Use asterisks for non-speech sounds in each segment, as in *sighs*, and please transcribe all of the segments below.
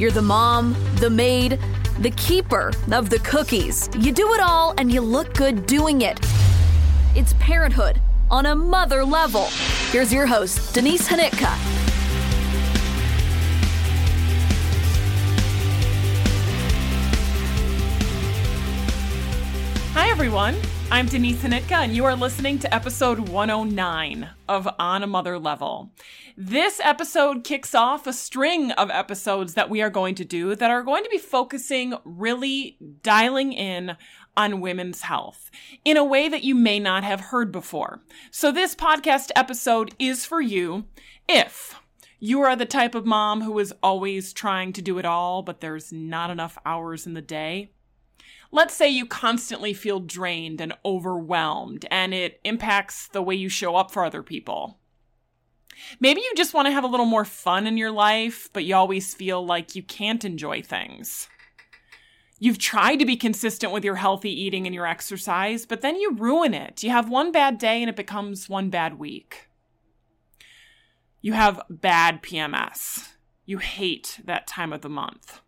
You're the mom, the maid, the keeper of the cookies. You do it all and you look good doing it. It's parenthood on a mother level. Here's your host, Denise Hnytka. Everyone. I'm Denise Hnytka, and you are listening to episode 109 of On a Mother Level. This episode kicks off a string of episodes that we are going to do that are going to be focusing really dialing in on women's health in a way that you may not have heard before. So, this podcast episode is for you if you are the type of mom who is always trying to do it all, but there's not enough hours in the day. Let's say you constantly feel drained and overwhelmed, and it impacts the way you show up for other people. Maybe you just want to have a little more fun in your life, but you always feel like you can't enjoy things. You've tried to be consistent with your healthy eating and your exercise, but then you ruin it. You have one bad day and it becomes one bad week. You have bad PMS. You hate that time of the month.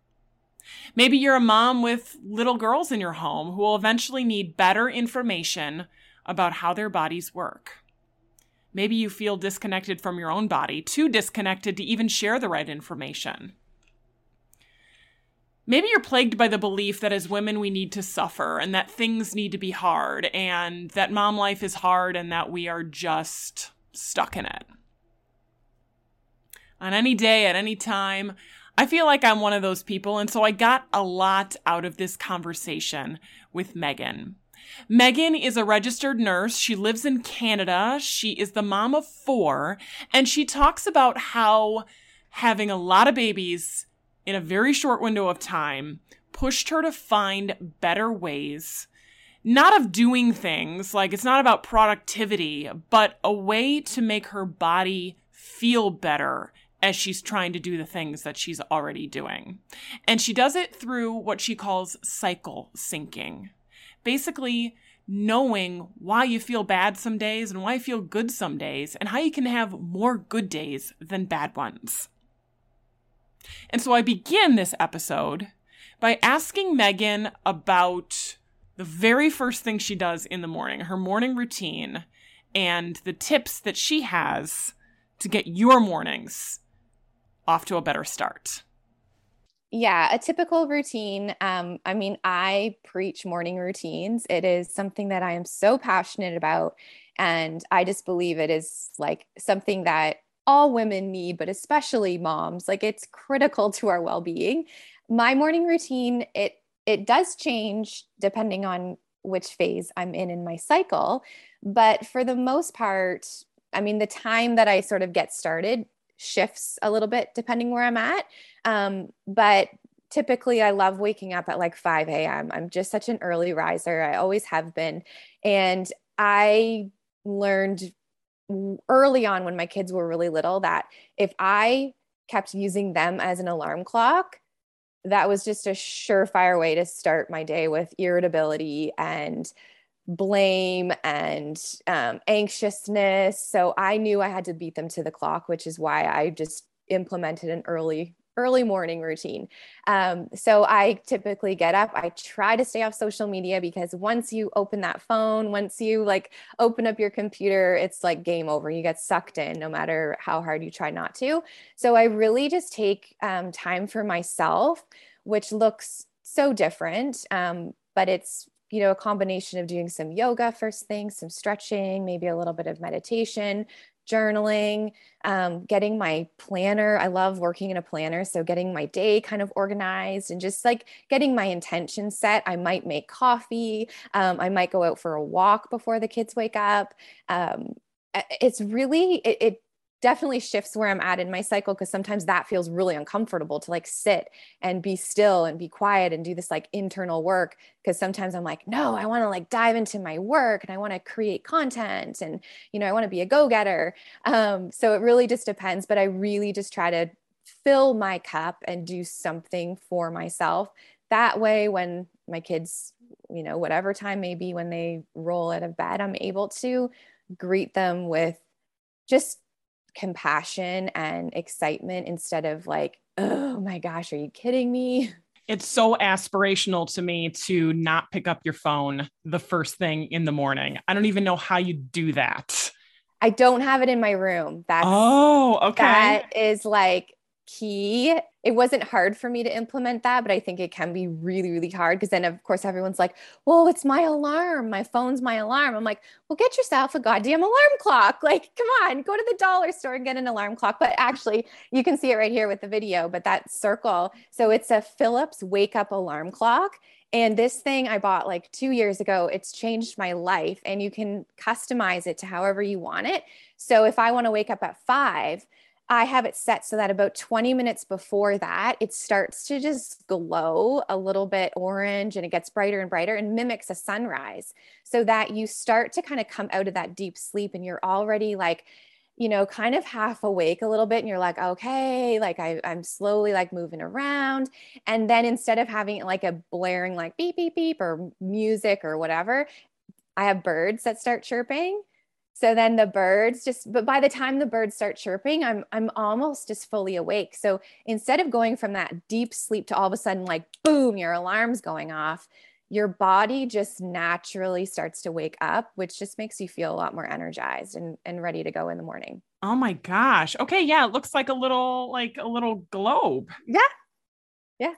Maybe you're a mom with little girls in your home who will eventually need better information about how their bodies work. Maybe you feel disconnected from your own body, too disconnected to even share the right information. Maybe you're plagued by the belief that as women we need to suffer and that things need to be hard and that mom life is hard and that we are just stuck in it. On any day, at any time, I feel like I'm one of those people, and so I got a lot out of this conversation with Megan. Megan is a registered nurse. She lives in Canada. She is the mom of four, and she talks about how having a lot of babies in a very short window of time pushed her to find better ways not of doing things, like it's not about productivity, but a way to make her body feel better as she's trying to do the things that she's already doing. And she does it through what she calls cycle syncing. Basically, knowing why you feel bad some days and why you feel good some days, and how you can have more good days than bad ones. And so I begin this episode by asking Megan about the very first thing she does in the morning, her morning routine, and the tips that she has to get your mornings off to a better start? Yeah, a typical routine. Um, I mean, I preach morning routines. It is something that I am so passionate about. And I just believe it is like something that all women need, but especially moms. Like it's critical to our well-being. My morning routine, it it does change depending on which phase I'm in in my cycle. But for the most part, I mean, the time that I sort of get started shifts a little bit depending where I'm at. Um, but typically I love waking up at like 5 a.m. I'm just such an early riser. I always have been. And I learned early on when my kids were really little that if I kept using them as an alarm clock, that was just a surefire way to start my day with irritability and blame and um, anxiousness. So I knew I had to beat them to the clock, which is why I just implemented an early early morning routine. Um, so I typically get up. I try to stay off social media because once you open that phone, once you like open up your computer, it's like game over. You get sucked in no matter how hard you try not to. So I really just take um, time for myself, which looks so different. Um, but it's you know, a combination of doing some yoga first thing, some stretching, maybe a little bit of meditation, journaling, um, getting my planner. I love working in a planner. So, getting my day kind of organized and just like getting my intention set. I might make coffee. Um, I might go out for a walk before the kids wake up. Um, it's really, it, it definitely shifts where I'm at in my cycle because sometimes that feels really uncomfortable to like sit and be still and be quiet and do this like internal work. Because sometimes I'm like, no, I want to like dive into my work and I want to create content and, you know, I want to be a go getter. Um, so it really just depends. But I really just try to fill my cup and do something for myself. That way, when my kids, you know, whatever time maybe when they roll out of bed, I'm able to greet them with just compassion and excitement instead of like, oh my gosh, are you kidding me? *laughs* It's so aspirational to me to not pick up your phone the first thing in the morning. I don't even know how you do that. I don't have it in my room. That's oh, okay. That is like key. It wasn't hard for me to implement that, but I think it can be really, really hard because then, of course, everyone's like, well, it's my alarm. My phone's my alarm. I'm like, well, get yourself a goddamn alarm clock. *laughs* Like, come on, go to the dollar store and get an alarm clock. But actually, you can see it right here with the video, but that circle. So it's a Philips wake up alarm clock. And this thing I bought like two years ago, it's changed my life and you can customize it to however you want it. So if I want to wake up at five, I have it set so that about 20 minutes before that, it starts to just glow a little bit orange and it gets brighter and brighter and mimics a sunrise so that you start to kind of come out of that deep sleep and you're already like, you know, kind of half awake a little bit and you're like, okay, like I, I'm slowly like moving around. And then instead of having like a blaring like beep, beep, beep or music or whatever, I have birds that start chirping so then the birds just but by the time the birds start chirping i'm i'm almost just fully awake. So instead of going from that deep sleep to all of a sudden like boom your alarm's going off your body just naturally starts to wake up which just makes you feel a lot more energized and, and ready to go in the morning. Oh my gosh. Okay yeah it looks like a little like a little globe. Yeah. Yeah.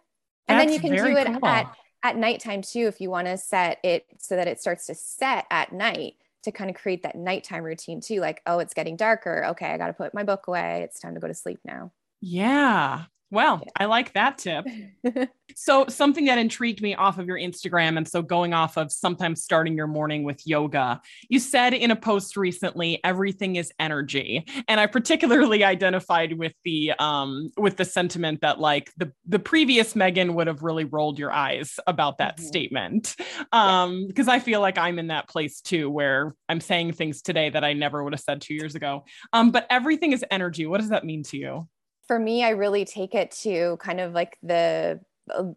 And then you can do it cool. at at nighttime too if you want to set it so that it starts to set at night to kind of create that nighttime routine too. Like, oh, it's getting darker. Okay, I got to put my book away. It's time to go to sleep now. Yeah. Well, yeah. I like that tip. *laughs* so, something that intrigued me off of your Instagram, and so going off of sometimes starting your morning with yoga, you said in a post recently, everything is energy, and I particularly identified with the um with the sentiment that like the the previous Megan would have really rolled your eyes about that mm-hmm. statement, um because I feel like I'm in that place too, where I'm saying things today that I never would have said two years ago. Um, but everything is energy. What does that mean to you? For me, I really take it to kind of like the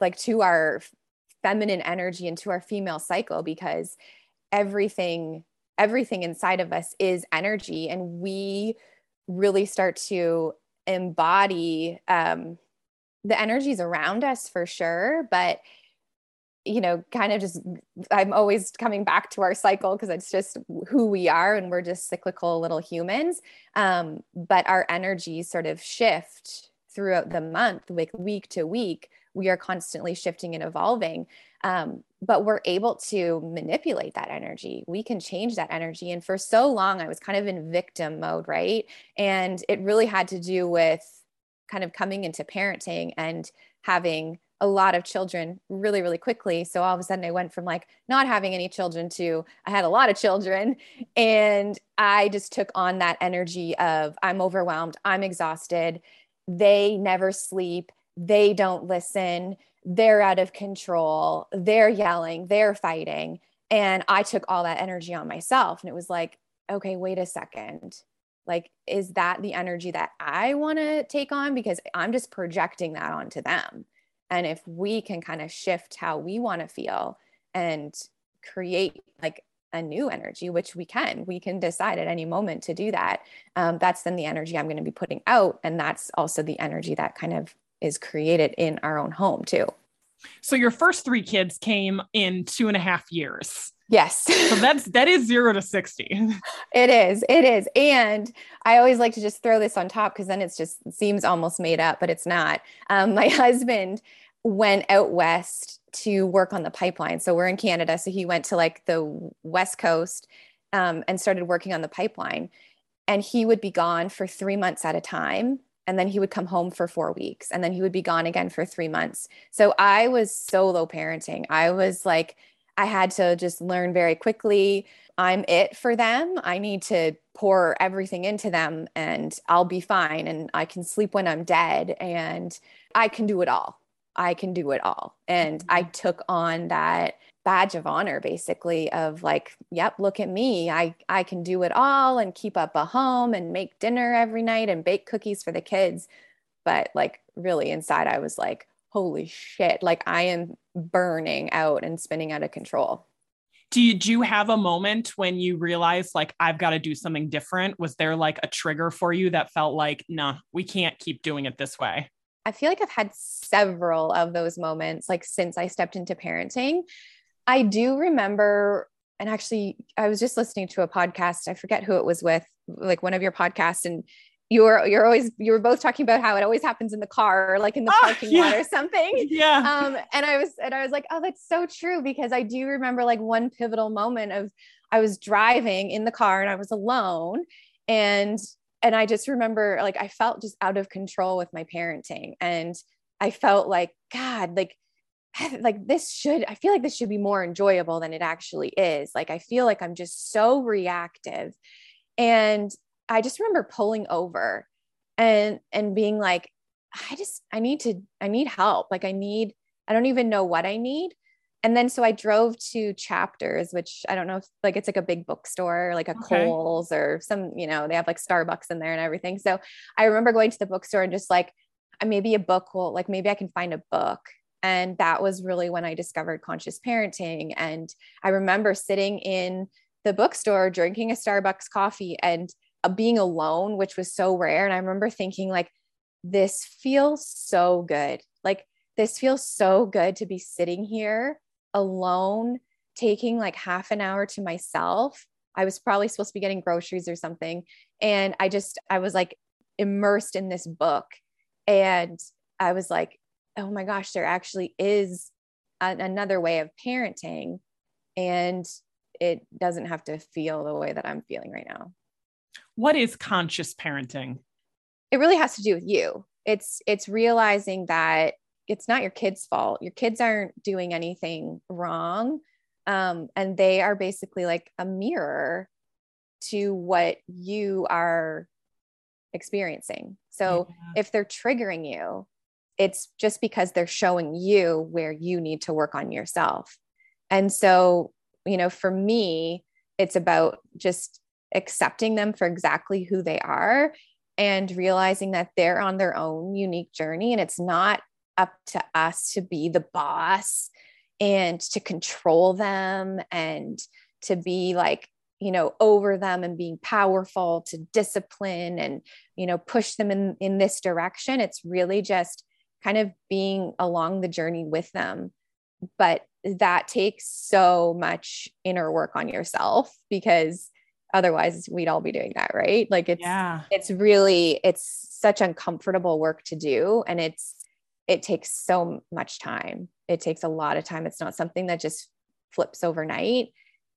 like to our feminine energy and to our female cycle because everything everything inside of us is energy and we really start to embody um, the energies around us for sure but you know, kind of just, I'm always coming back to our cycle because it's just who we are and we're just cyclical little humans. Um, but our energies sort of shift throughout the month, like week to week. We are constantly shifting and evolving. Um, but we're able to manipulate that energy. We can change that energy. And for so long, I was kind of in victim mode, right? And it really had to do with kind of coming into parenting and having a lot of children really really quickly. So all of a sudden i went from like not having any children to i had a lot of children. And i just took on that energy of i'm overwhelmed i'm exhausted. They never sleep they don't listen they're out of control they're yelling they're fighting. And i took all that energy on myself and it was like okay wait a second. Like is that the energy that i want to take on? Because i'm just projecting that onto them and if we can kind of shift how we want to feel and create like a new energy, which we can, we can decide at any moment to do that. Um, that's then the energy I'm going to be putting out. And that's also the energy that kind of is created in our own home, too. So your first three kids came in two and a half years. Yes. so *laughs* that's that is 0 to 60. It is. It is. And I always like to just throw this on top because then it's just it seems almost made up, but it's not. Um, my *laughs* husband went out west to work on the pipeline. So we're in Canada, so he went to like the west coast um, and started working on the pipeline. And he would be gone for 3 months at a time and then he would come home for four weeks and then he would be gone again for three months so i was solo parenting i was like I had to just learn very quickly. I'm it for them. I need to pour everything into them and I'll be fine and I can sleep when I'm dead and I can do it all. I can do it all. And I mm-hmm. took on that badge of honor basically of like, yep, look at me. I I can do it all and keep up a home and make dinner every night and bake cookies for the kids. But like really inside I was like, holy shit, like I am burning out and spinning out of control. Do you, do you have a moment when you realized like I've got to do something different? Was there like a trigger for you that felt like, nah, we can't keep doing it this way? I feel like I've had several of those moments like since I stepped into parenting. I do remember and actually I was just listening to a podcast. I forget who it was with, like one of your podcasts and you were you're always you were both talking about how it always happens in the car or like in the oh, parking yeah. lot or something. *laughs* Yeah. Um, and I was and I was like, oh, that's so true because I do remember like one pivotal moment of I was driving in the car and I was alone and and I just remember like I felt just out of control with my parenting and I felt like God, like *sighs* like this should I feel like this should be more enjoyable than it actually is. Like I feel like I'm just so reactive. And I just remember pulling over and and being like I just I need to I need help. Like I need I don't even know what I need. And then so I drove to Chapters, which I don't know if like it's like a big bookstore, like a okay. Kohl's or some, you know, they have like Starbucks in there and everything. So I remember going to the bookstore and just like maybe a book will like maybe I can find a book. And that was really when I discovered conscious parenting. And I remember sitting in the bookstore drinking a Starbucks coffee and uh, Uh, being alone, which was so rare. And I remember thinking, like, this feels so good. Like, this feels so good to be sitting here alone, taking like half an hour to myself. I was probably supposed to be getting groceries or something. And I just, I was like immersed in this book. And I was like, oh my gosh, there actually is a- another way of parenting. And it doesn't have to feel the way that I'm feeling right now what is conscious parenting? It really has to do with you. It's it's realizing that it's not your kids' fault. Your kids aren't doing anything wrong. Um, and they are basically like a mirror to what you are experiencing. So yeah. if they're triggering you, it's just because they're showing you where you need to work on yourself. And so, you know, for me, it's about just accepting them for exactly who they are and realizing that they're on their own unique journey. And it's not up to us to be the boss and to control them and to be like you know over them and being powerful to discipline and you know push them in in this direction. It's really just kind of being along the journey with them. But that takes so much inner work on yourself because otherwise we'd all be doing that right? Like it's yeah. it's really it's such uncomfortable work to do and it's it takes so much time. It takes a lot of time. It's not something that just flips overnight.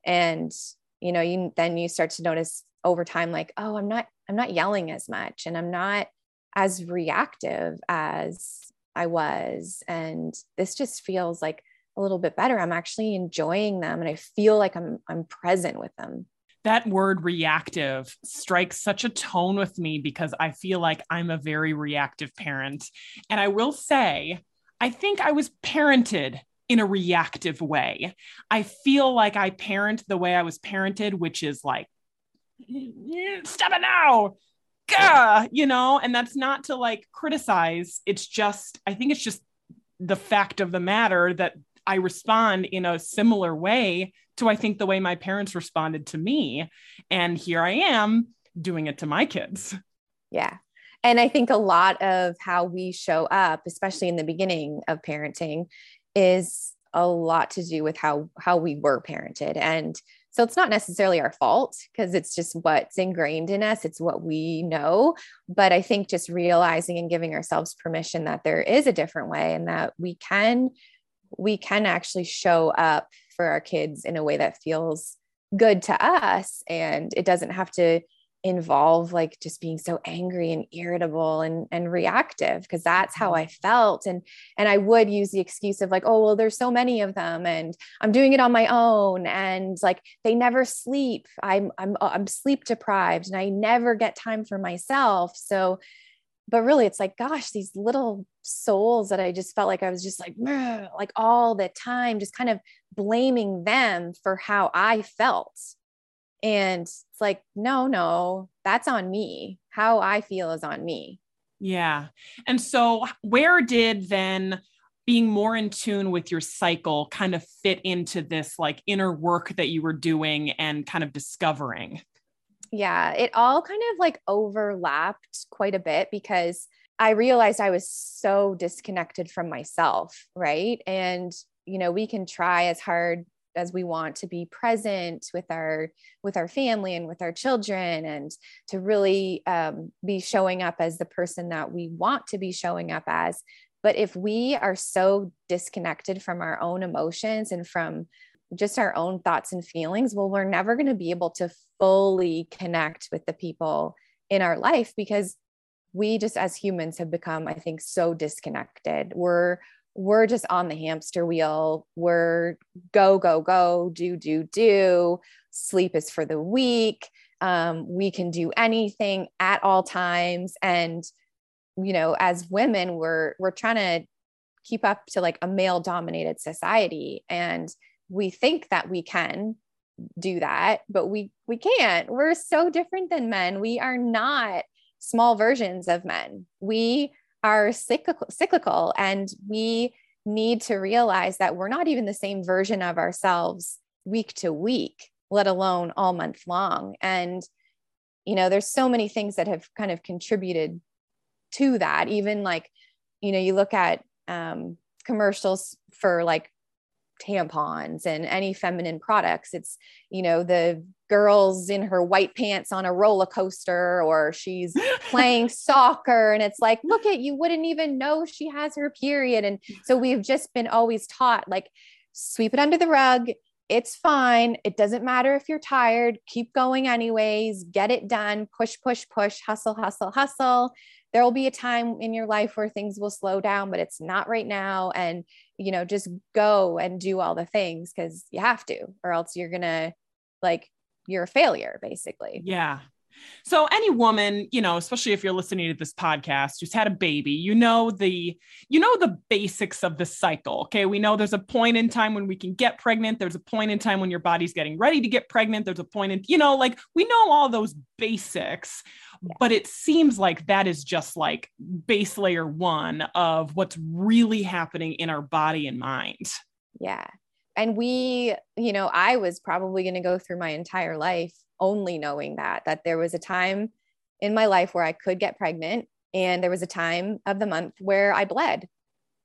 And you know you then you start to notice over time like oh i'm not i'm not yelling as much and i'm not as reactive as i was. And this just feels like a little bit better. I'm actually enjoying them and i feel like i'm i'm present with them that word reactive strikes such a tone with me because I feel like I'm a very reactive parent. And I will say, I think I was parented in a reactive way. I feel like I parent the way I was parented, which is like, stop it now. Gah! You know, and that's not to like criticize. It's just, I think it's just the fact of the matter that I respond in a similar way to I think the way my parents responded to me. And here I am doing it to my kids. Yeah. And I think a lot of how we show up, especially in the beginning of parenting, is a lot to do with how how we were parented. And so it's not necessarily our fault because it's just what's ingrained in us. It's what we know. But I think just realizing and giving ourselves permission that there is a different way and that we can we can actually show up for our kids in a way that feels good to us. And it doesn't have to involve like just being so angry and irritable and and reactive because that's how mm-hmm. I felt. And and I would use the excuse of like oh well there's so many of them and I'm doing it on my own. And like they never sleep. I'm I'm uh, I'm sleep deprived and I never get time for myself. So but really it's like gosh these little souls that I just felt like I was just like like all the time just kind of blaming them for how I felt and it's like, no, no, that's on me. How I feel is on me. Yeah. And so, where did then being more in tune with your cycle kind of fit into this like inner work that you were doing and kind of discovering? Yeah, it all kind of like overlapped quite a bit because I realized I was so disconnected from myself. Right. And, you know, we can try as hard as we want to be present with our with our family and with our children and to really um, be showing up as the person that we want to be showing up as but if we are so disconnected from our own emotions and from just our own thoughts and feelings well we're never going to be able to fully connect with the people in our life because we just as humans have become i think so disconnected we're we're just on the hamster wheel. We're go, go, go, do, do, do. Sleep is for the weak. Um, we can do anything at all times. And, you know, as women, we're we're trying to keep up to like a male dominated society. And we think that we can do that, but we we can't. We're so different than men. We are not small versions of men. We are cyclical, cyclical and we need to realize that we're not even the same version of ourselves week to week let alone all month long and you know there's so many things that have kind of contributed to that even like you know you look at um, commercials for like tampons and any feminine products. It's you know the girls in her white pants on a roller coaster or she's *laughs* playing soccer and it's like look at you wouldn't even know she has her period. And so we've just been always taught like sweep it under the rug. It's fine. It doesn't matter if you're tired. Keep going anyways. Get it done. Push push push. Hustle hustle hustle there will be a time in your life where things will slow down but it's not right now and you know just go and do all the things because you have to or else you're gonna like you're a failure basically. Yeah so any woman, you know, especially if you're listening to this podcast who's had a baby, you know the you know the basics of the cycle. Okay? We know there's a point in time when we can get pregnant, there's a point in time when your body's getting ready to get pregnant, there's a point in, you know, like we know all those basics. Yeah. But it seems like that is just like base layer 1 of what's really happening in our body and mind. Yeah. And we, you know, I was probably going to go through my entire life only knowing that that there was a time in my life where I could get pregnant and there was a time of the month where I bled.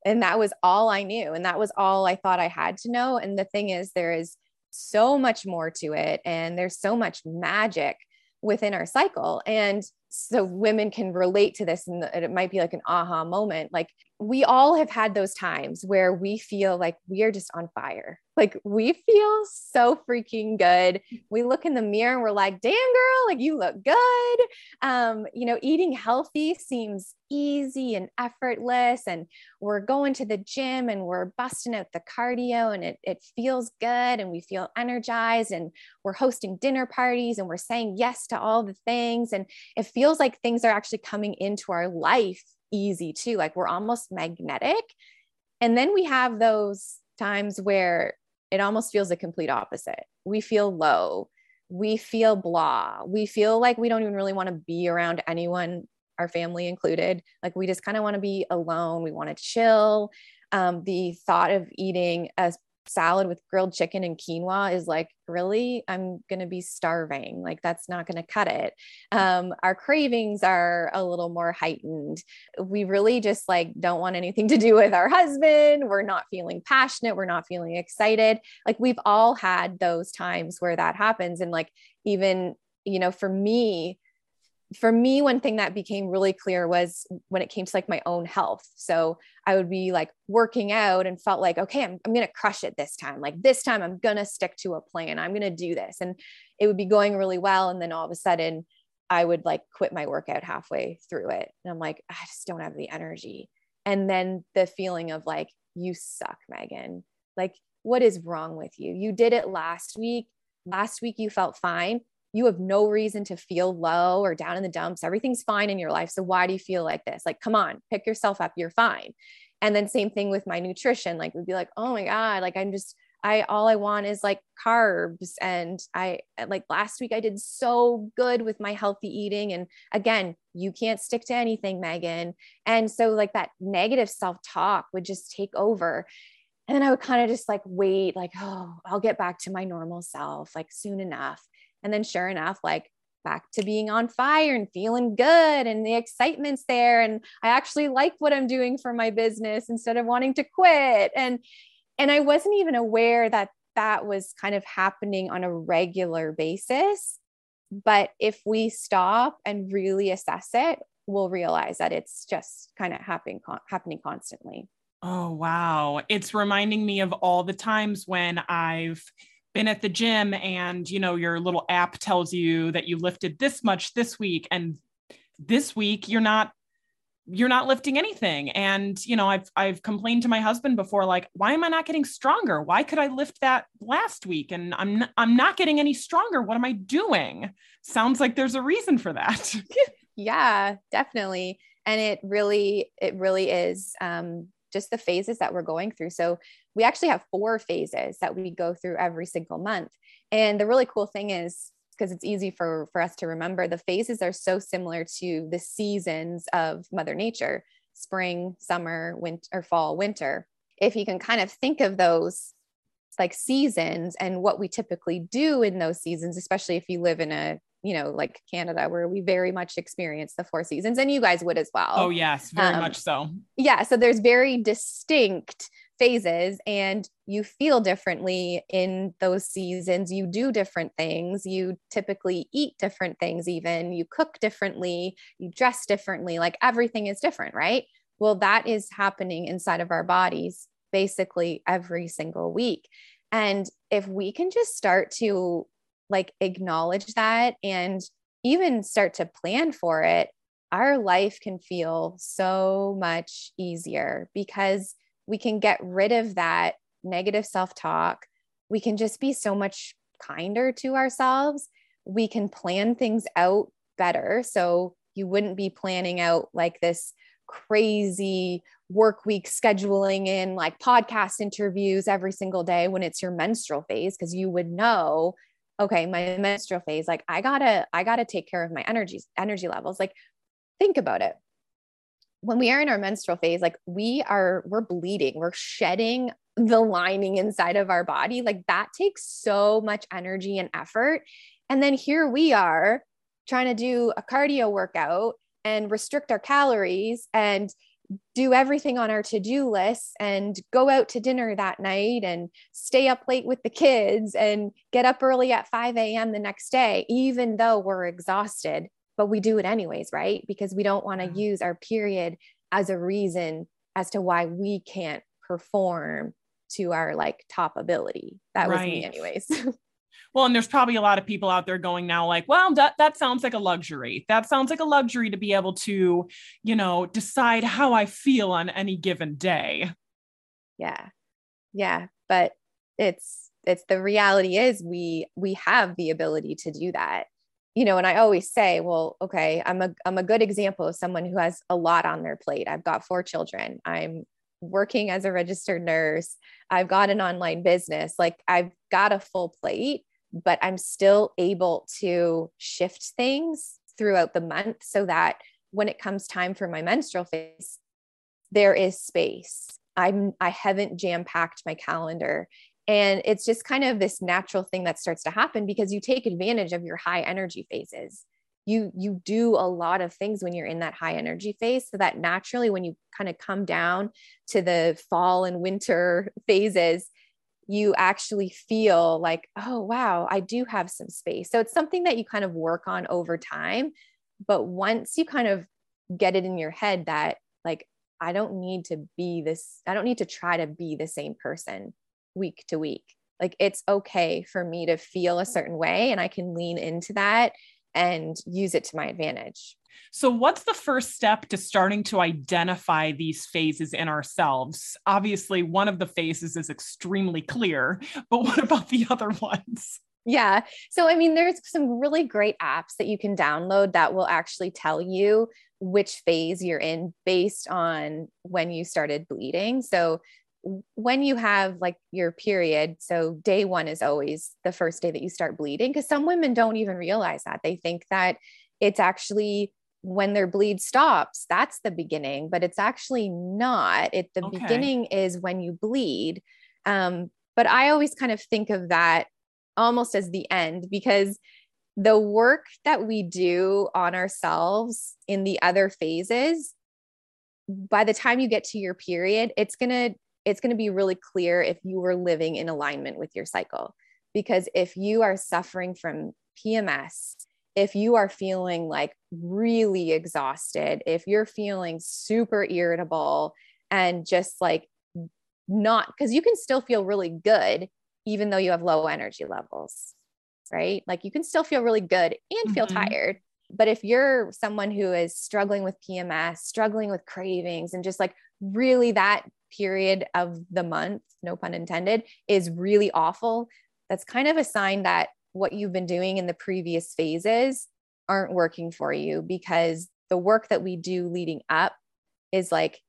And that was all I knew and that was all I thought I had to know. And the thing is there is so much more to it and there's so much magic within our cycle. And so women can relate to this and it might be like an aha moment. Like we all have had those times where we feel like we are just on fire like we feel so freaking good. We look in the mirror and we're like, damn girl, like you look good. Um, you know, eating healthy seems easy and effortless. And we're going to the gym and we're busting out the cardio and it, it feels good and we feel energized and we're hosting dinner parties and we're saying yes to all the things. And it feels like things are actually coming into our life easy too. Like we're almost magnetic. And then we have those times where it almost feels the complete opposite. We feel low. We feel blah. We feel like we don't even really want to be around anyone, our family included. Like we just kind of want to be alone. We want to chill. Um, the thought of eating a salad with grilled chicken and quinoa is like really? I'm going to be starving. Like that's not going to cut it. Um, our cravings are a little more heightened. We really just like don't want anything to do with our husband. We're not feeling passionate. We're not feeling excited. Like we've all had those times where that happens. And like even you know for me for me one thing that became really clear was when it came to like my own health so i would be like working out and felt like okay i'm, I'm gonna crush it this time like this time i'm gonna stick to a plan i'm gonna do this and it would be going really well and then all of a sudden I would like quit my workout halfway through it. And I'm like, I just don't have the energy. And then the feeling of like, you suck, Megan. Like, what is wrong with you? You did it last week. Last week you felt fine. You have no reason to feel low or down in the dumps. Everything's fine in your life. So why do you feel like this? Like, come on, pick yourself up. You're fine. And then same thing with my nutrition. Like, we'd be like, oh my God, like I'm just, I all I want is like carbs. And I like last week I did so good with my healthy eating. And again, you can't stick to anything, Megan. And so like that negative self-talk would just take over. And then I would kind of just like wait, like, oh, I'll get back to my normal self like soon enough. And then sure enough, like back to being on fire and feeling good and the excitement's there. And I actually like what I'm doing for my business instead of wanting to quit. And and I wasn't even aware that that was kind of happening on a regular basis. But if we stop and really assess it we'll realize that it's just kind of happening happening constantly. Oh wow. It's reminding me of all the times when i've been at the gym and you know your little app tells you that you lifted this much this week and this week you're not you're not lifting anything. And you know i've i've complained to my husband before like why am i not getting stronger? Why could i lift that last week and i'm not, i'm not getting any stronger? What am i doing? Sounds like there's a reason for that. *laughs* Yeah definitely. And it really it really is um just the phases that we're going through. So we actually have four phases that we go through every single month. And the really cool thing is because it's easy for for us to remember the phases are so similar to the seasons of mother nature spring summer winter or fall winter. If you can kind of think of those like seasons and what we typically do in those seasons especially if you live in a you know like canada where we very much experience the four seasons and you guys would as well. Oh yes very um, much so. yeah so there's very distinct phases and you feel differently in those seasons. You do different things. You typically eat different things, even you cook differently, you dress differently. Like everything is different, right? Well, that is happening inside of our bodies basically every single week. And if we can just start to like acknowledge that and even start to plan for it, our life can feel so much easier because we can get rid of that negative self talk. We can just be so much kinder to ourselves. We can plan things out better. So you wouldn't be planning out like this crazy work week scheduling in like podcast interviews every single day when it's your menstrual phase because you would know okay my menstrual phase like i gotta i gotta take care of my energy energy levels like think about it when we are in our menstrual phase, like we are, we're bleeding, we're shedding the lining inside of our body. Like that takes so much energy and effort. And then here we are trying to do a cardio workout and restrict our calories and do everything on our to-do list and go out to dinner that night and stay up late with the kids and get up early at 5 a.m. the next day, even though we're exhausted but we do it anyways, right? Because we don't want to mm-hmm. use our period as a reason as to why we can't perform to our like top ability. That right. was me, anyways. *laughs* well, and there's probably a lot of people out there going now, like, well, that that sounds like a luxury. That sounds like a luxury to be able to, you know, decide how I feel on any given day. Yeah. Yeah. But it's it's the reality is we we have the ability to do that you know, and I always say, well, okay, I'm a I'm a good example of someone who has a lot on their plate. I've got four children. I'm working as a registered nurse. I've got an online business. Like I've got a full plate, but I'm still able to shift things throughout the month so that when it comes time for my menstrual phase, there is space. I'm I haven't jam packed my calendar and it's just kind of this natural thing that starts to happen because you take advantage of your high energy phases. You you do a lot of things when you're in that high energy phase so that naturally when you kind of come down to the fall and winter *laughs* phases you actually feel like oh wow i do have some space. So it's something that you kind of work on over time but once you kind of get it in your head that like i don't need to be this i don't need to try to be the same person week to week. Like it's okay for me to feel a certain way and I can lean into that and use it to my advantage. So, what's the first step to starting to identify these phases in ourselves? Obviously, one of the phases is extremely clear, but what about the other ones? Yeah. So, I mean, there's some really great apps that you can download that will actually tell you which phase you're in based on when you started bleeding. So, when you have like your period, so day one is always the first day that you start bleeding, because some women don't even realize that. They think that it's actually when their bleed stops, that's the beginning, but it's actually not. It the okay. beginning is when you bleed. Um, but I always kind of think of that almost as the end because the work that we do on ourselves in the other phases by the time you get to your period it's going to it's going to be really clear if you were living in alignment with your cycle because if you are suffering from PMS if you are feeling like really exhausted if you're feeling super irritable and just like not because you can still feel really good even though you have low energy levels, right? Like you can still feel really good and feel mm-hmm. tired. But if you're someone who is struggling with PMS, struggling with cravings, and just like really that period of the month, no pun intended, is really awful, that's kind of a sign that what you've been doing in the previous phases aren't working for you because the work that we do leading up is like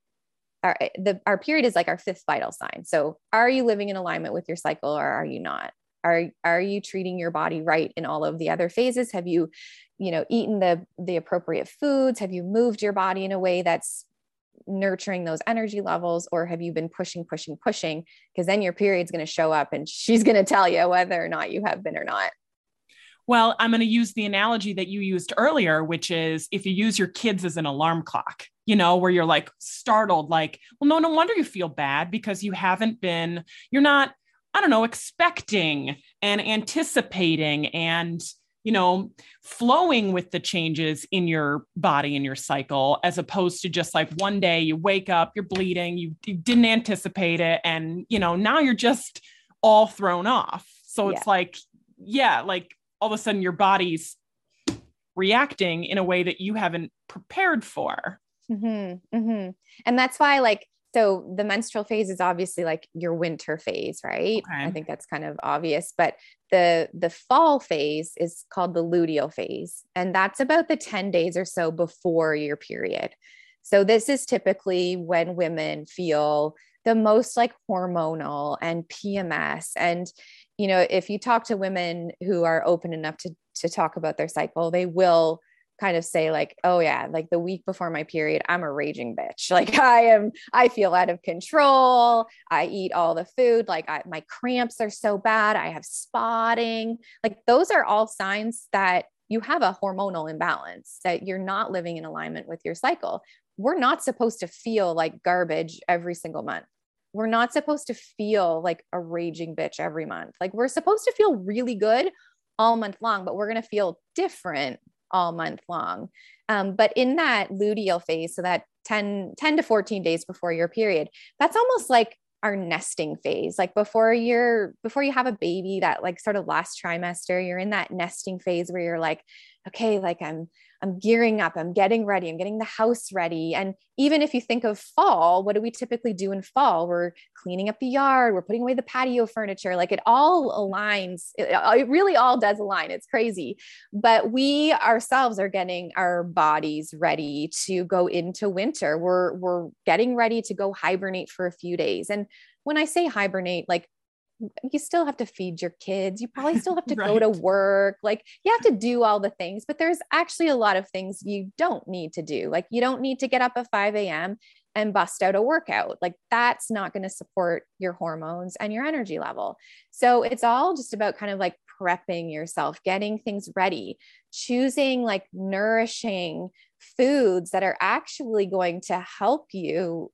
our the our period is like our fifth vital sign. So are you living in alignment with your cycle or are you not? Are are you treating your body right in all of the other phases? Have you, you know, eaten the the appropriate foods? Have you moved your body in a way that's nurturing those energy levels or have you been pushing pushing pushing? Because then your period's going to show up and she's going to tell you whether or not you have been or not. Well, I'm going to use the analogy that you used earlier, which is if you use your kids as an alarm clock, you know, where you're like startled, like, well, no, no wonder you feel bad because you haven't been, you're not, I don't know, expecting and anticipating and, you know, flowing with the changes in your body and your cycle, as opposed to just like one day you wake up, you're bleeding, you, you didn't anticipate it. And, you know, now you're just all thrown off. So it's yeah. like, yeah, like all of a sudden your body's reacting in a way that you haven't prepared for. Mm-hmm, mm-hmm. And that's why, like, so the menstrual phase is obviously like your winter phase, right? Okay. I think that's kind of obvious, but the the fall phase is called the luteal phase, and that's about the 10 days or so before your period. So this is typically when women feel the most like hormonal and PMS and you know, if you talk to women who are open enough to to talk about their cycle, they will kind of say like, "Oh yeah, like the week before my period, I'm a raging bitch. *laughs* Like I am I feel out of control. I eat all the food, like I, my cramps are so bad. I have spotting." Like those are all signs that you have a hormonal imbalance, that you're not living in alignment with your cycle. We're not supposed to feel like garbage every single month we're not supposed to feel like a raging bitch every month. Like we're supposed to feel really good all month long, but we're going to feel different all month long. Um, but in that luteal phase, so that 10, 10 to 14 days before your period, that's almost like our nesting phase like before you're before you have a baby that like sort of last trimester you're in that nesting phase where you're like okay like i'm I'm gearing up, I'm getting ready, I'm getting the house ready. And even if you think of fall, what do we typically do in fall? We're cleaning up the yard, we're putting away the patio furniture. Like it all aligns. It, it really all does align. It's crazy. But we ourselves are getting our bodies ready to go into winter. We're we're getting ready to go hibernate for a few days. And when I say hibernate, like you still have to feed your kids. You probably still have *laughs* to right. go to work. Like you have to do all the things, but there's actually a lot of things you don't need to do. Like you don't need to get up at 5 a.m. and bust out a workout. Like that's not going to support your hormones and your energy level. So it's all just about kind of like prepping yourself, getting things ready, choosing like nourishing foods that are actually going to help you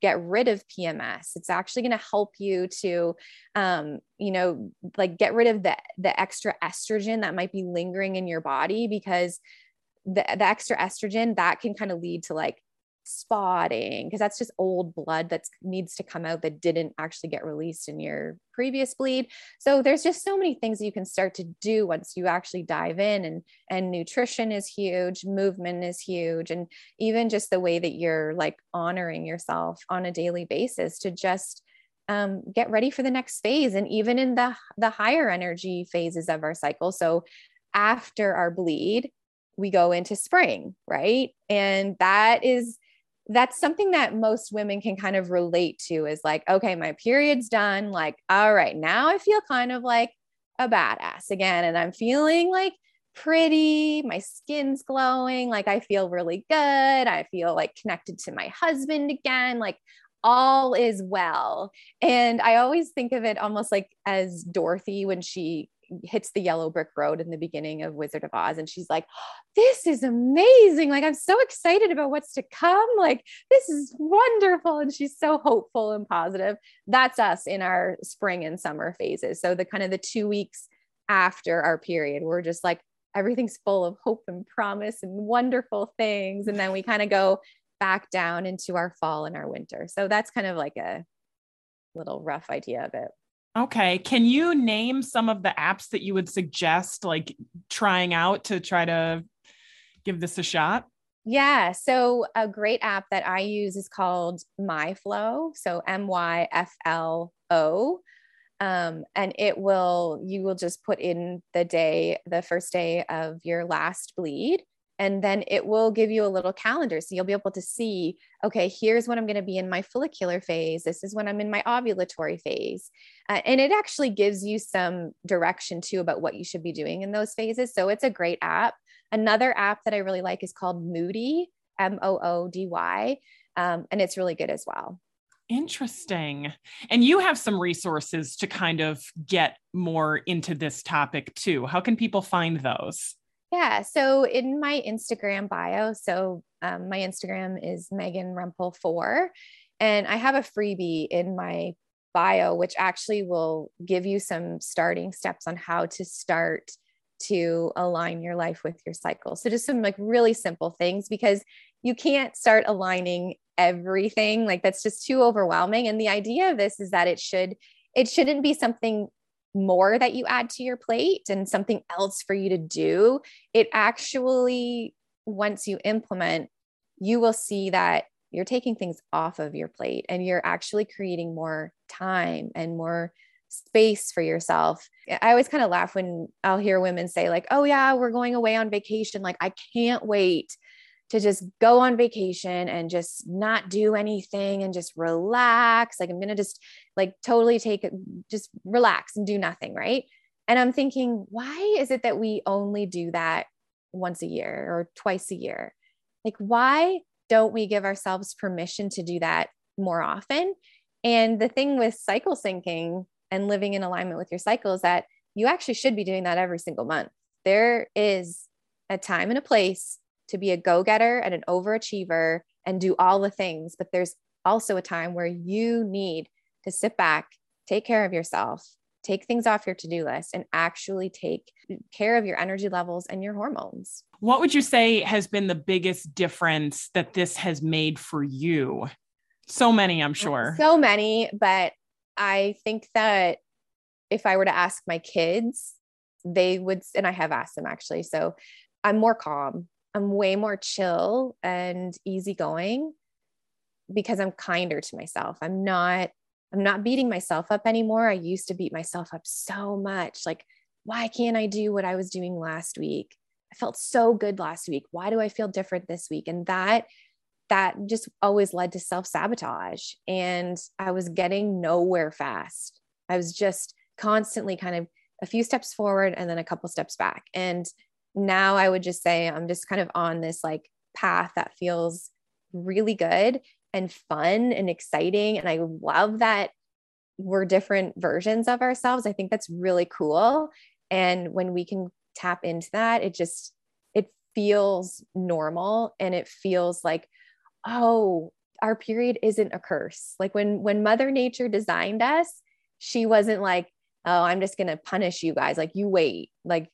get rid of PMS. It's actually going to help you to, um, you know, like get rid of the the extra estrogen that might be lingering in your body because the the extra estrogen that can kind of lead to like spotting because that's just old blood that needs to come out that didn't actually get released in your previous bleed. So there's just so many things you can start to do once you actually dive in and and nutrition is huge movement is huge and even just the way that you're like honoring yourself on a daily basis to just um, get ready for the next phase and even in the the higher energy phases of our cycle. So after our bleed we go into spring right? And that is that's something that most women can kind of relate to is like okay my period's done like all right now i feel kind of like a badass again and i'm feeling like pretty my skin's glowing like i feel really good i feel like connected to my husband again like all is well. And I always think of it almost like as Dorothy when she hits the yellow brick road in the beginning of Wizard of Oz. And she's like, This is amazing. Like, I'm so excited about what's to come. Like, this is wonderful. And she's so hopeful and positive. That's us in our spring and summer phases. So, the kind of the two weeks after our period, we're just like, everything's full of hope and promise and wonderful things. And then we kind of go back down into our fall and our winter. So that's kind of like a little rough idea of it. Okay. Can you name some of the apps that you would suggest like trying out to try to give this a shot? Yeah. So a great app that I use is called MyFlo. So M Y F L O. Um, and it will, you will just put in the day, the first day of your last bleed and then it will give you a little calendar so you'll be able to see okay here's when i'm going to be in my follicular phase this is when i'm in my ovulatory phase uh, and it actually gives you some direction too about what you should be doing in those phases so it's a great app another app that i really like is called moody m-o-o-d-y um, and it's really good as well Interesting. And you have some resources to kind of get more into this topic too. How can people find those? Yeah. So in my Instagram bio, so um, my Instagram is Megan Rempel four, and I have a freebie in my bio, which actually will give you some starting steps on how to start to align your life with your cycle. So just some like really simple things because you can't start aligning everything like that's just too overwhelming and the idea of this is that it should it shouldn't be something more that you add to your plate and something else for you to do, it actually, once you implement, you will see that you're taking things off of your plate and you're actually creating more time and more space for yourself. I always kind of laugh when I'll hear women say, like, oh, yeah, we're going away on vacation. Like, I can't wait to just go on vacation and just not do anything and just relax. Like I'm going to just like totally take just relax and do nothing. Right. And I'm thinking, why is it that we only do that once a year or twice a year? Like, why don't we give ourselves permission to do that more often? And the thing with cycle syncing and living in alignment with your cycle is that you actually should be doing that every single month. There is a time and a place to be a go getter and an overachiever and do all the things. But there's also a time where you need to sit back, take care of yourself, take things off your to do list, and actually take care of your energy levels and your hormones. What would you say has been the biggest difference that this has made for you? So many, I'm sure. So many, but I think that if I were to ask my kids, they would, and I have asked them actually. So I'm more calm. I'm way more chill and easygoing because I'm kinder to myself. I'm not I'm not beating myself up anymore. I used to beat myself up so much. Like, why can't I do what I was doing last week? I felt so good last week. Why do I feel different this week? And that that just always led to self-sabotage and I was getting nowhere fast. I was just constantly kind of a few steps forward and then a couple steps back. And now I would just say I'm just kind of on this like path that feels really good and fun and exciting. And I love that we're different versions of ourselves. I think that's really cool. And when we can tap into that, it just, it feels normal and it feels like, oh, our period isn't a curse. Like when, when mother nature designed us, she wasn't like, oh, I'm just going to punish you guys. Like you wait, like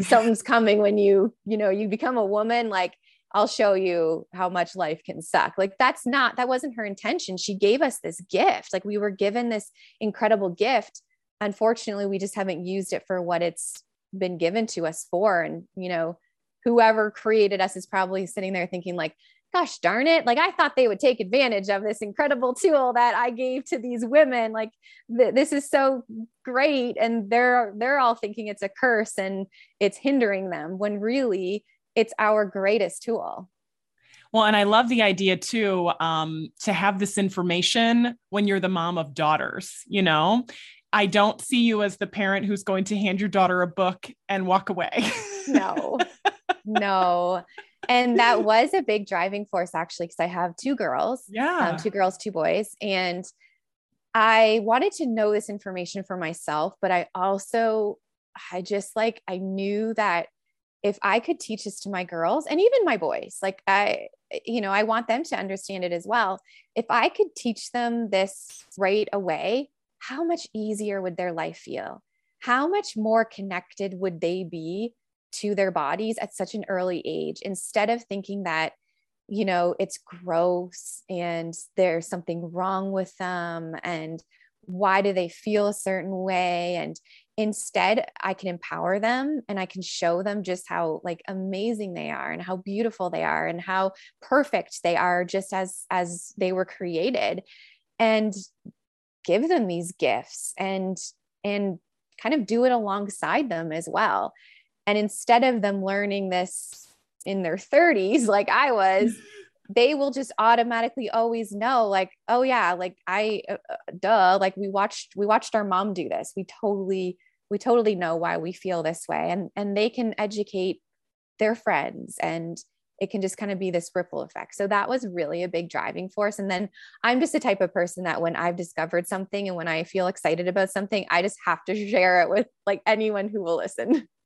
something's coming when you you know you become a woman like I'll show you how much life can suck. Like that's not, that wasn't her intention. She gave us this gift. Like we were given this incredible gift. Unfortunately, we just haven't used it for what it's been given to us for. And, you know, whoever created us is probably sitting there thinking, like, gosh darn it. Like i thought they would take advantage of this incredible tool that i gave to these women. Like th- this is so great. And they're they're all thinking it's a curse and it's hindering them when really it's our greatest tool. Well, and I love the idea too um, to have this information when you're the mom of daughters. You know, I don't see you as the parent who's going to hand your daughter a book and walk away. no, *laughs* no and that *laughs* was a big driving force actually because i have two girls um, yeah. um, two girls two boys and i wanted to know this information for myself but i also i just like i knew that if i could teach this to my girls and even my boys like i you know i want them to understand it as well. If i could teach them this right away how much easier would their life feel? How much more connected would they be to their bodies at such an early age instead of thinking that you know it's gross and there's something wrong with them and why do they feel a certain way. And instead i can empower them and i can show them just how like amazing they are and how beautiful they are and how perfect they are just as as they were created and give them these gifts and and kind of do it alongside them as well and instead of them learning this in their 30s, like I was, *laughs* they will just automatically always know, like, oh yeah, like I, uh, uh, duh, like we watched, we watched our mom do this. We totally, we totally know why we feel this way, and and they can educate their friends and it can just kind of be this ripple effect. So that was really a big driving force. And then I'm just the type of person that when I've discovered something and when I feel excited about something, I just have to share it with like anyone who will listen. *laughs*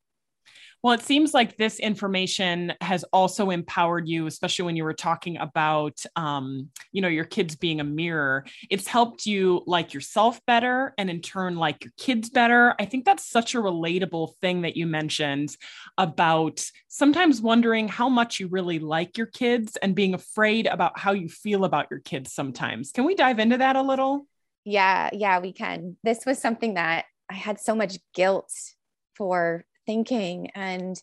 Well, it seems like this information has also empowered you, especially when you were talking about, um, you know, your kids being a mirror. It's helped you like yourself better and in turn like your kids better. I think that's such a relatable thing that you mentioned about sometimes wondering how much you really like your kids and being afraid about how you feel about your kids sometimes. Can we dive into that a little? Yeah, yeah, we can. This was something that I had so much guilt for thinking and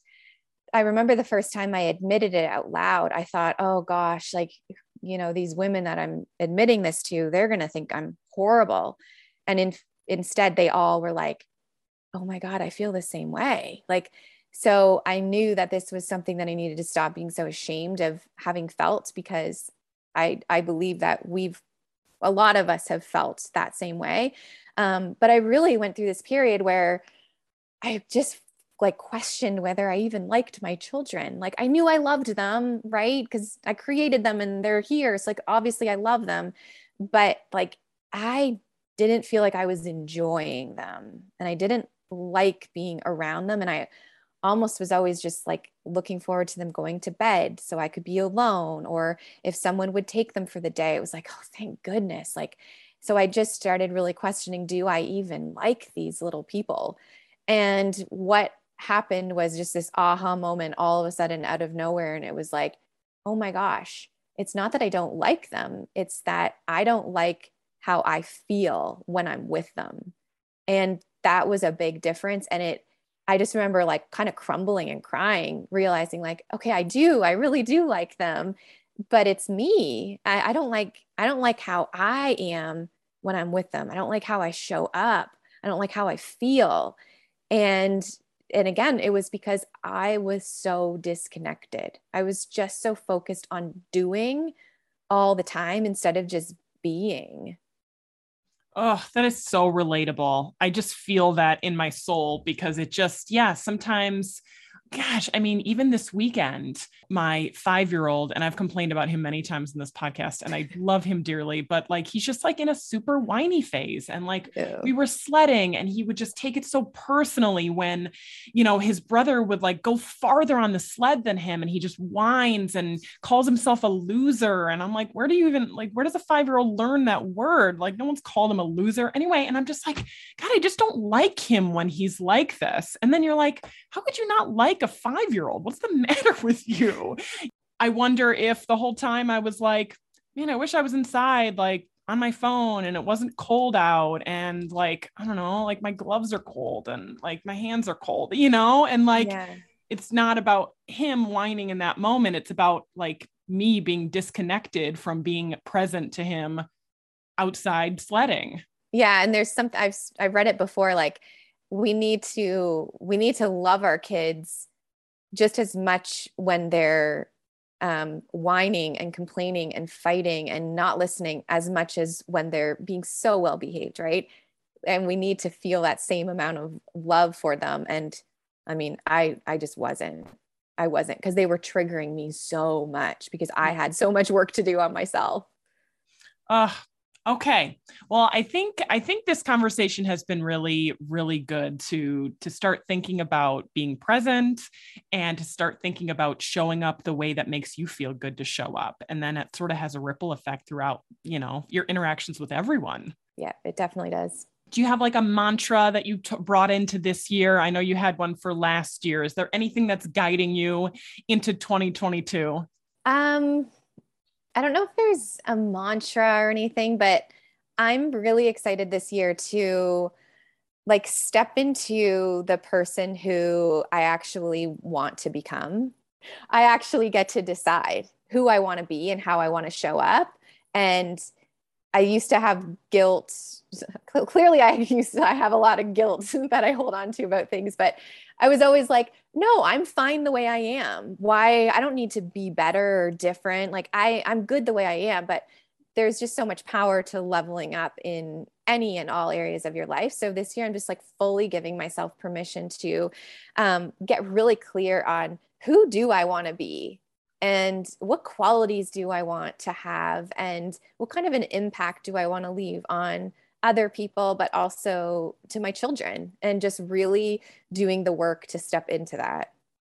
I remember the first time I admitted it out loud, I thought, oh gosh, like, you know, these women that I'm admitting this to, they're going to think I'm horrible. And in, instead, they all were like, oh my God, I feel the same way. Like, so I knew that this was something that I needed to stop being so ashamed of having felt because I, I believe that we've, a lot of us have felt that same way. Um, but I really went through this period where I just like questioned whether I even liked my children. Like I knew I loved them, right? Because I created them and they're here. So like obviously I love them. But like I didn't feel like I was enjoying them and I didn't like being around them. And I almost was always just like looking forward to them going to bed so I could be alone. Or if someone would take them for the day, it was like, oh, thank goodness. Like, so I just started really questioning do I even like these little people? And what happened was just this aha moment all of a sudden out of nowhere. And it was like, oh my gosh, it's not that I don't like them, it's that I don't like how I feel when I'm with them. And that was a big difference. And it, I just remember like kind of crumbling and crying, realizing like, okay, I do, I really do like them, but it's me. I, I don't like, I don't like how I am when I'm with them. I don't like how I show up. I don't like how I feel. And and again, it was because I was so disconnected. I was just so focused on doing all the time instead of just being. Oh, that is so relatable. I just feel that in my soul because it just, yeah, sometimes gosh, I mean, even this weekend, my five year old, and I've complained about him many times in this podcast, and I love him dearly, but like he's just like in a super whiny phase. And like Ew. we were sledding, and he would just take it so personally when, you know, his brother would like go farther on the sled than him, and he just whines and calls himself a loser. And I'm like, where do you even like, where does a five year old learn that word? Like, no one's called him a loser anyway. And I'm just like, God, I just don't like him when he's like this. And then you're like, how could you not like a five year old? What's the *laughs* matter with you? I wonder if the whole time I was like, man, I wish I was inside, like on my phone and it wasn't cold out. And like, I don't know, like my gloves are cold and like my hands are cold, you know? And like, yeah. it's not about him whining in that moment. It's about like me being disconnected from being present to him outside sledding. Yeah. And there's something I've, I've read it before, like, we need to we need to love our kids just as much when they're um, whining and complaining and fighting and not listening as much as when they're being so well behaved, right? And we need to feel that same amount of love for them. And I mean, I I just wasn't. I wasn't because they were triggering me so much because I had so much work to do on myself. Uh, Okay. Well, I think I think this conversation has been really really good to to start thinking about being present and to start thinking about showing up the way that makes you feel good to show up and then it sort of has a ripple effect throughout, you know, your interactions with everyone. Yeah, it definitely does. Do you have like a mantra that you t- brought into this year? I know you had one for last year. Is there anything that's guiding you into 2022? Um I don't know if there's a mantra or anything, but I'm really excited this year to like step into the person who I actually want to become. I actually get to decide who I want to be and how I want to show up. And I used to have guilt. Clearly, I *laughs* used to, I have a lot of guilt *laughs* that I hold on to about things, but I was always like, no, I'm fine the way I am. Why I don't need to be better or different. Like I, I'm good the way I am, but there's just so much power to leveling up in any and all areas of your life. So this year, I'm just like fully giving myself permission to um, get really clear on who do I want to be and what qualities do I want to have and what kind of an impact do I want to leave on other people, but also to my children, and just really doing the work to step into that.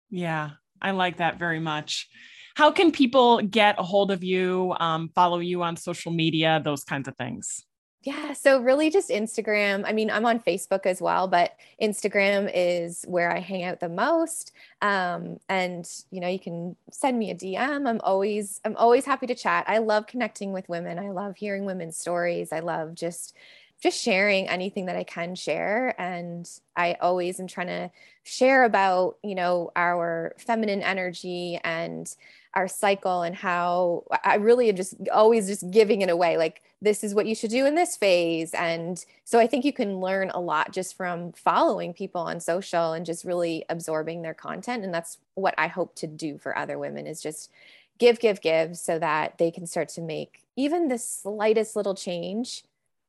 Yeah, I like that very much. How can people get a hold of you, um, follow you on social media, those kinds of things? Yeah, so really just Instagram. I mean, I'm on Facebook as well, but Instagram is where I hang out the most. Um, and you know, you can send me a DM. I'm always I'm always happy to chat. I love connecting with women. I love hearing women's stories. I love just just sharing anything that I can share. And I always am trying to share about, you know, our feminine energy and our cycle and how I really just always just giving it away. Like, this is what you should do in this phase. And so I think you can learn a lot just from following people on social and just really absorbing their content. And that's what I hope to do for other women is just give, give, give so that they can start to make even the slightest little change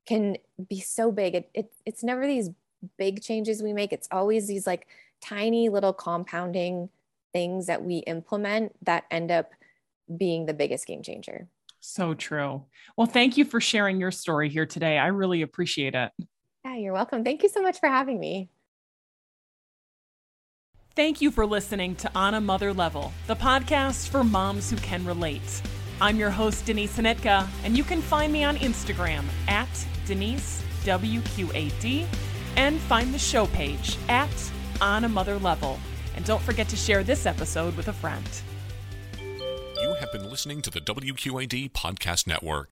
can be so big. It, it it's never these big changes we make. It's always these like tiny little compounding things that we implement that end up being the biggest game changer. So true. Well, thank you for sharing your story here today. I really appreciate it. Yeah, you're welcome. Thank you so much for having me. Thank you for listening to On a Mother Level, the podcast for moms who can relate. I'm your host, Denise Hnytka, and you can find me on Instagram at Denise WQAD and find the show page at On a Mother Level. And don't forget to share this episode with a friend. You have been listening to the WQAD Podcast Network.